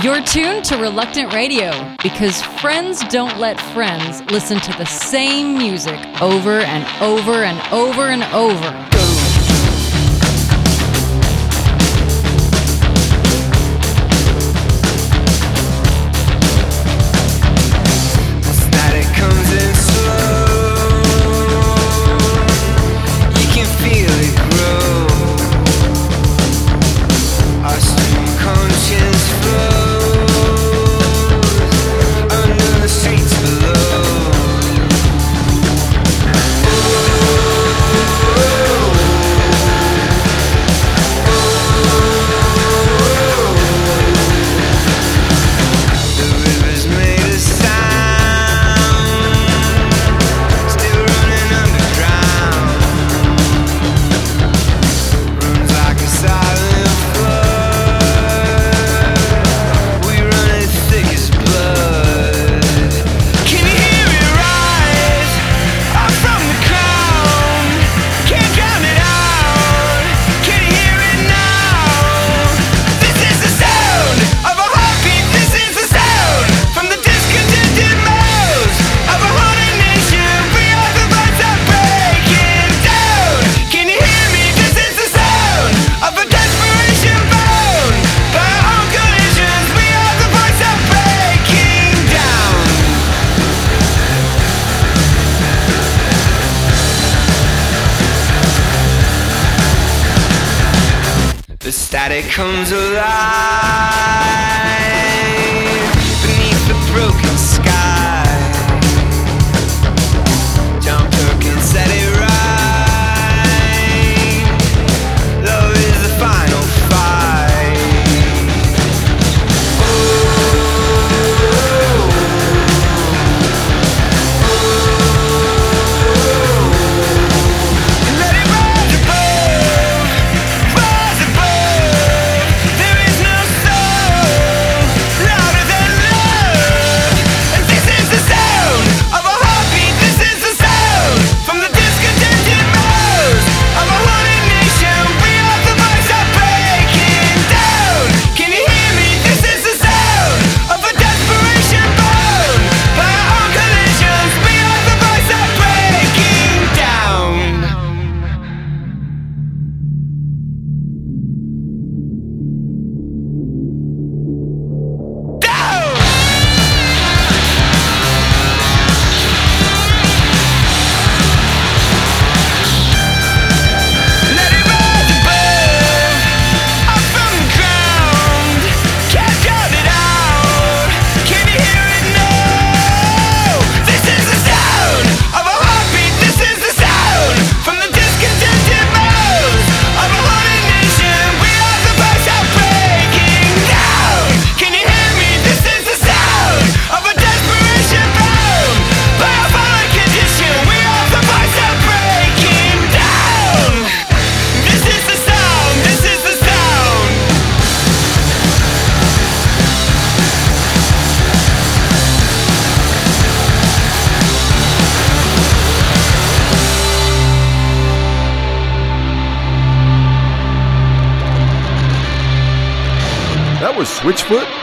You're tuned to Reluctant Radio because friends don't let friends listen to the same music over and over and over and over.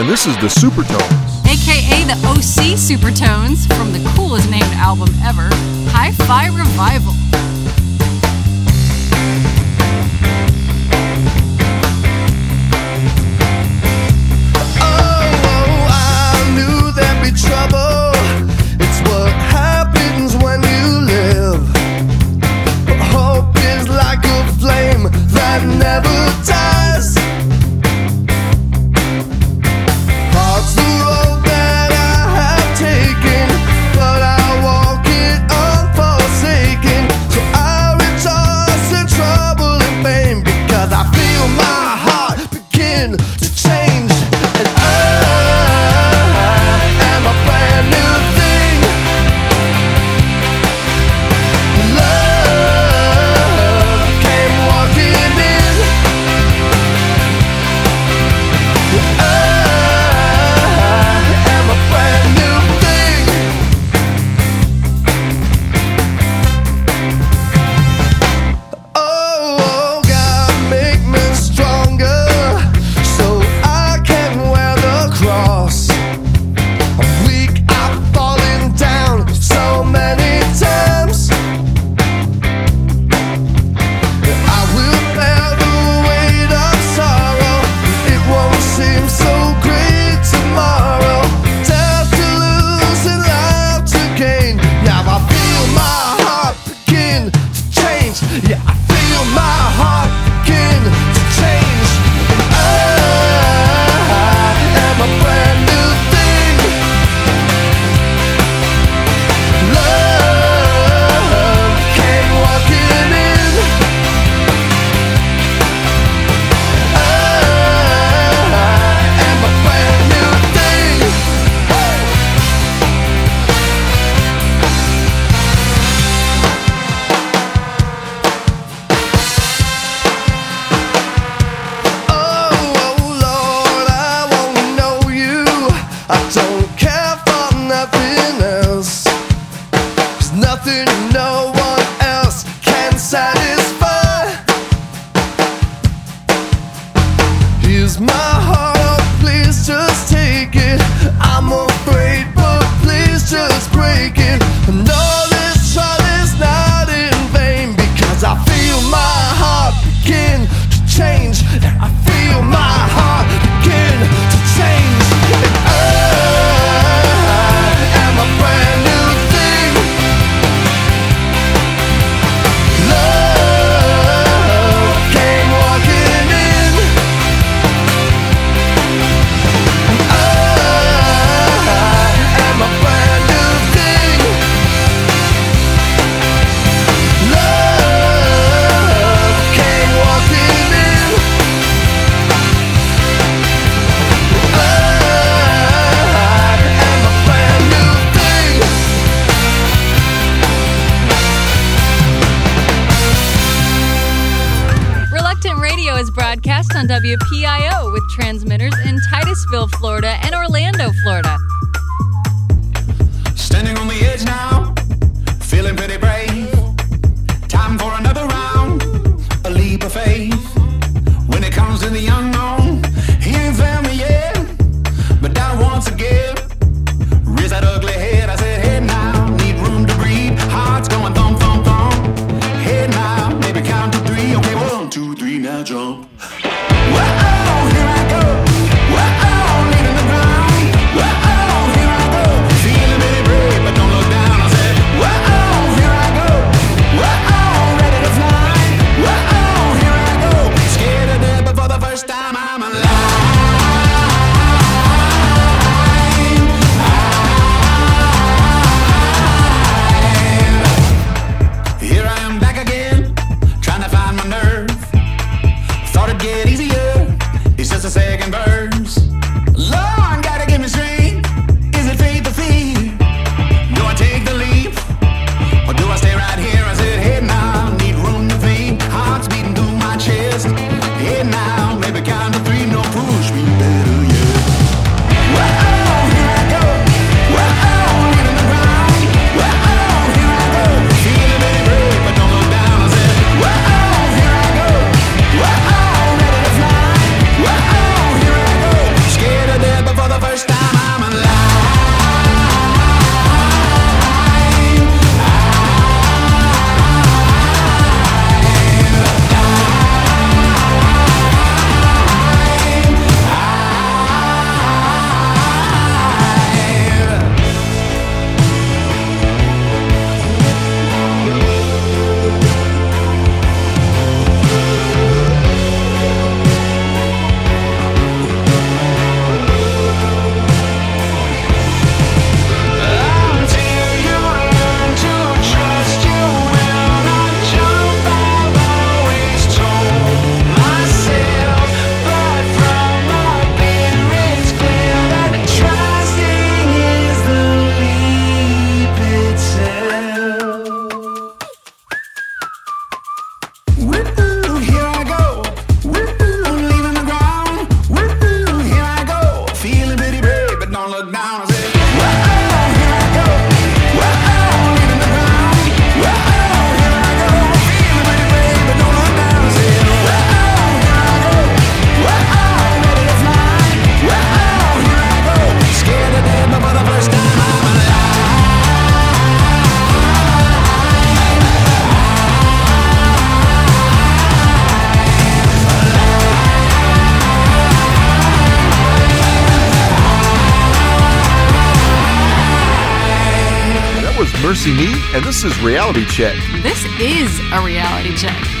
And this is the Supertones. AKA the OC Supertones from the coolest named album ever, Hi Fi Revival. now. was MercyMe, and this is Reality Check. This is a reality check.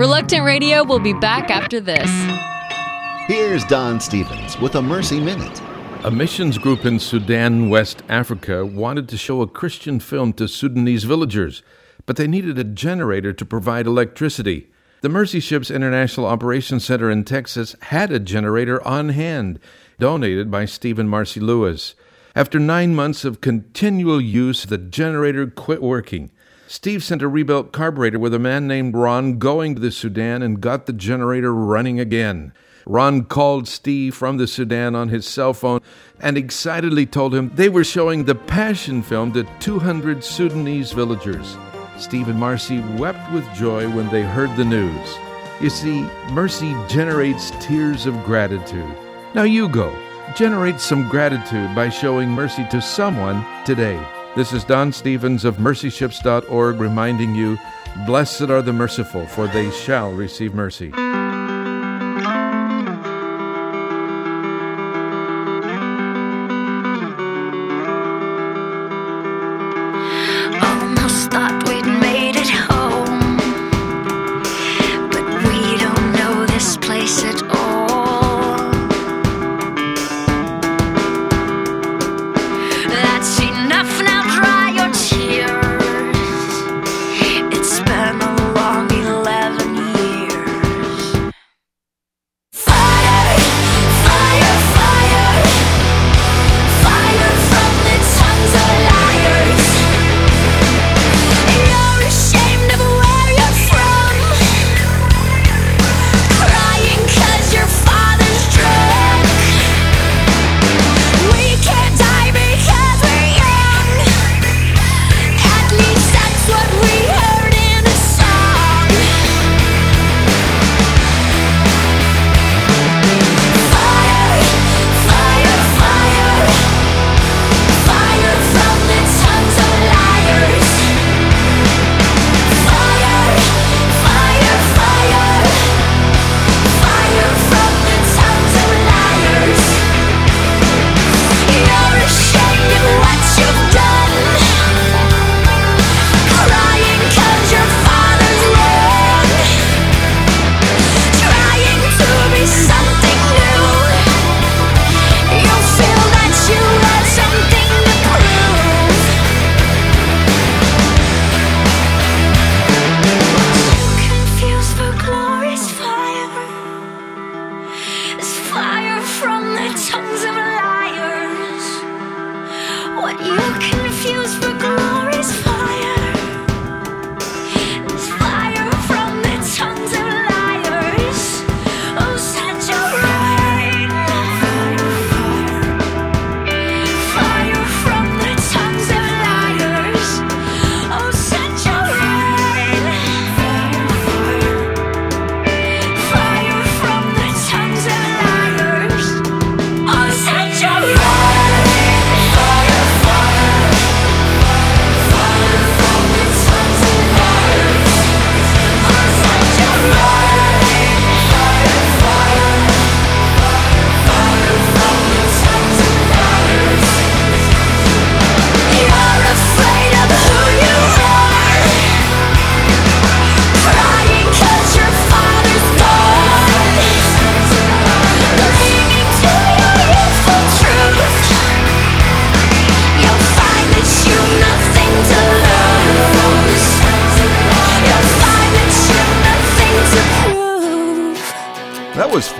Reluctant Radio will be back after this. Here's Don Stevens with a Mercy Minute. A missions group in Sudan, West Africa, wanted to show a Christian film to Sudanese villagers, but they needed a generator to provide electricity. The Mercy Ships International Operations Center in Texas had a generator on hand, donated by Stephen Marcy Lewis. After nine months of continual use, the generator quit working. Steve sent a rebuilt carburetor with a man named Ron going to the Sudan and got the generator running again. Ron called Steve from the Sudan on his cell phone and excitedly told him they were showing the Passion film to 200 Sudanese villagers. Steve and Marcy wept with joy when they heard the news. You see, mercy generates tears of gratitude. Now you go. Generate some gratitude by showing mercy to someone today. This is Don Stevens of mercyships.org reminding you Blessed are the merciful, for they shall receive mercy.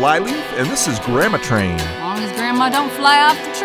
Flyleaf, and this is Grandma Train. As long as Grandma don't fly off the train.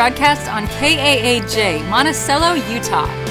broadcast on KAAJ, Monticello, Utah.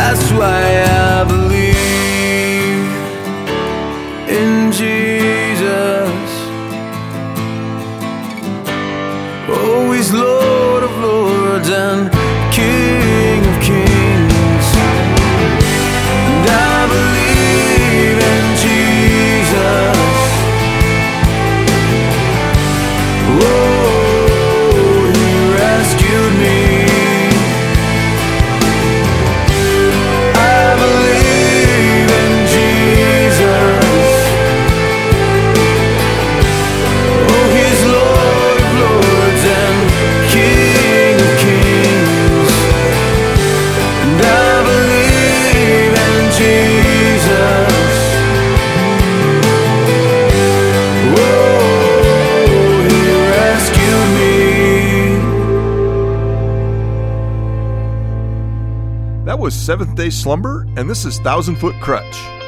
that's why That was Seventh Day Slumber, and this is Thousand Foot Krutch.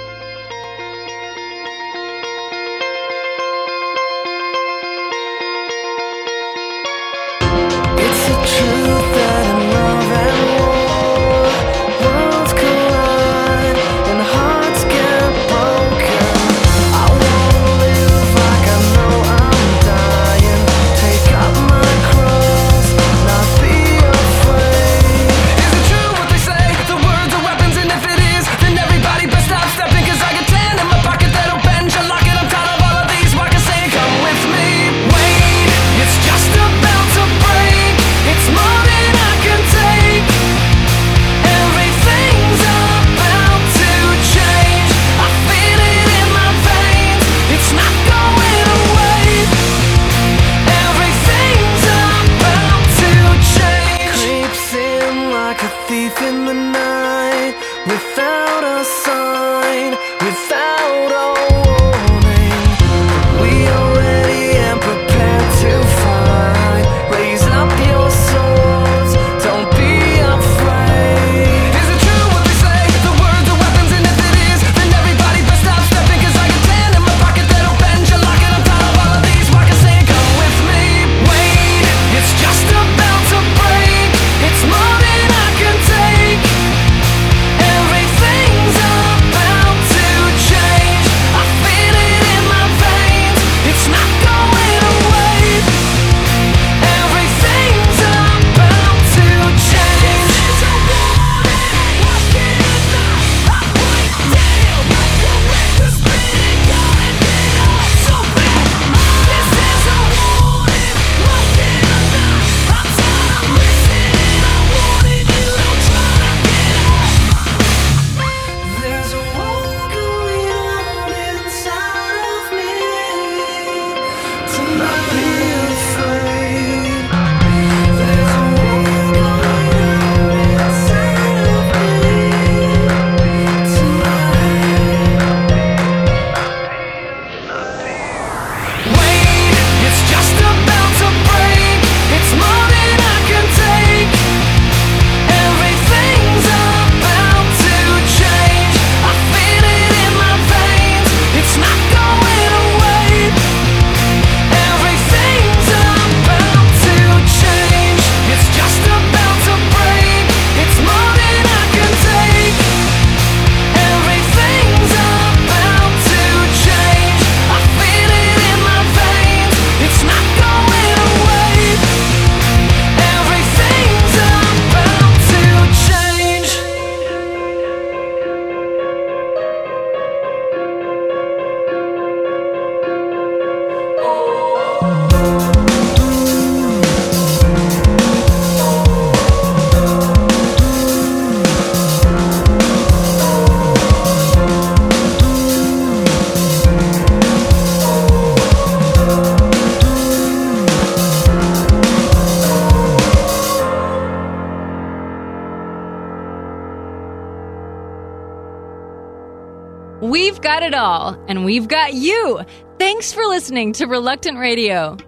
And we've got you. Thanks for listening to Reluctant Radio.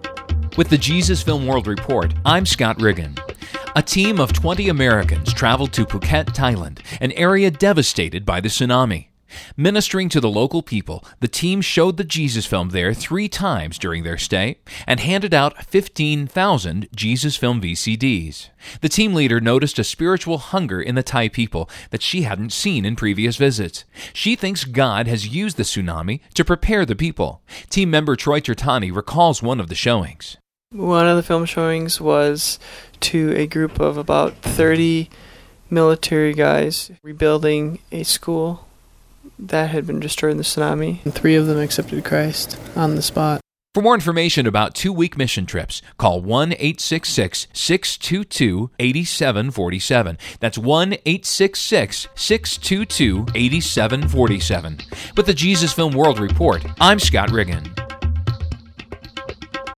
With the Jesus Film World Report, I'm Scott Riggin. A team of 20 Americans traveled to Phuket, Thailand, an area devastated by the tsunami. Ministering to the local people, the team showed the Jesus film there three times during their stay and handed out 15,000 Jesus film VCDs. The team leader noticed a spiritual hunger in the Thai people that she hadn't seen in previous visits. She thinks God has used the tsunami to prepare the people. Team member Troy Tertani recalls one of the showings. One of the film showings was to a group of about 30 military guys rebuilding a school that had been destroyed in the tsunami. And three of them accepted Christ on the spot. For more information about two week mission trips, call 1 866 622 8747. That's 1 866 622 8747. With the Jesus Film World Report, I'm Scott Riggin.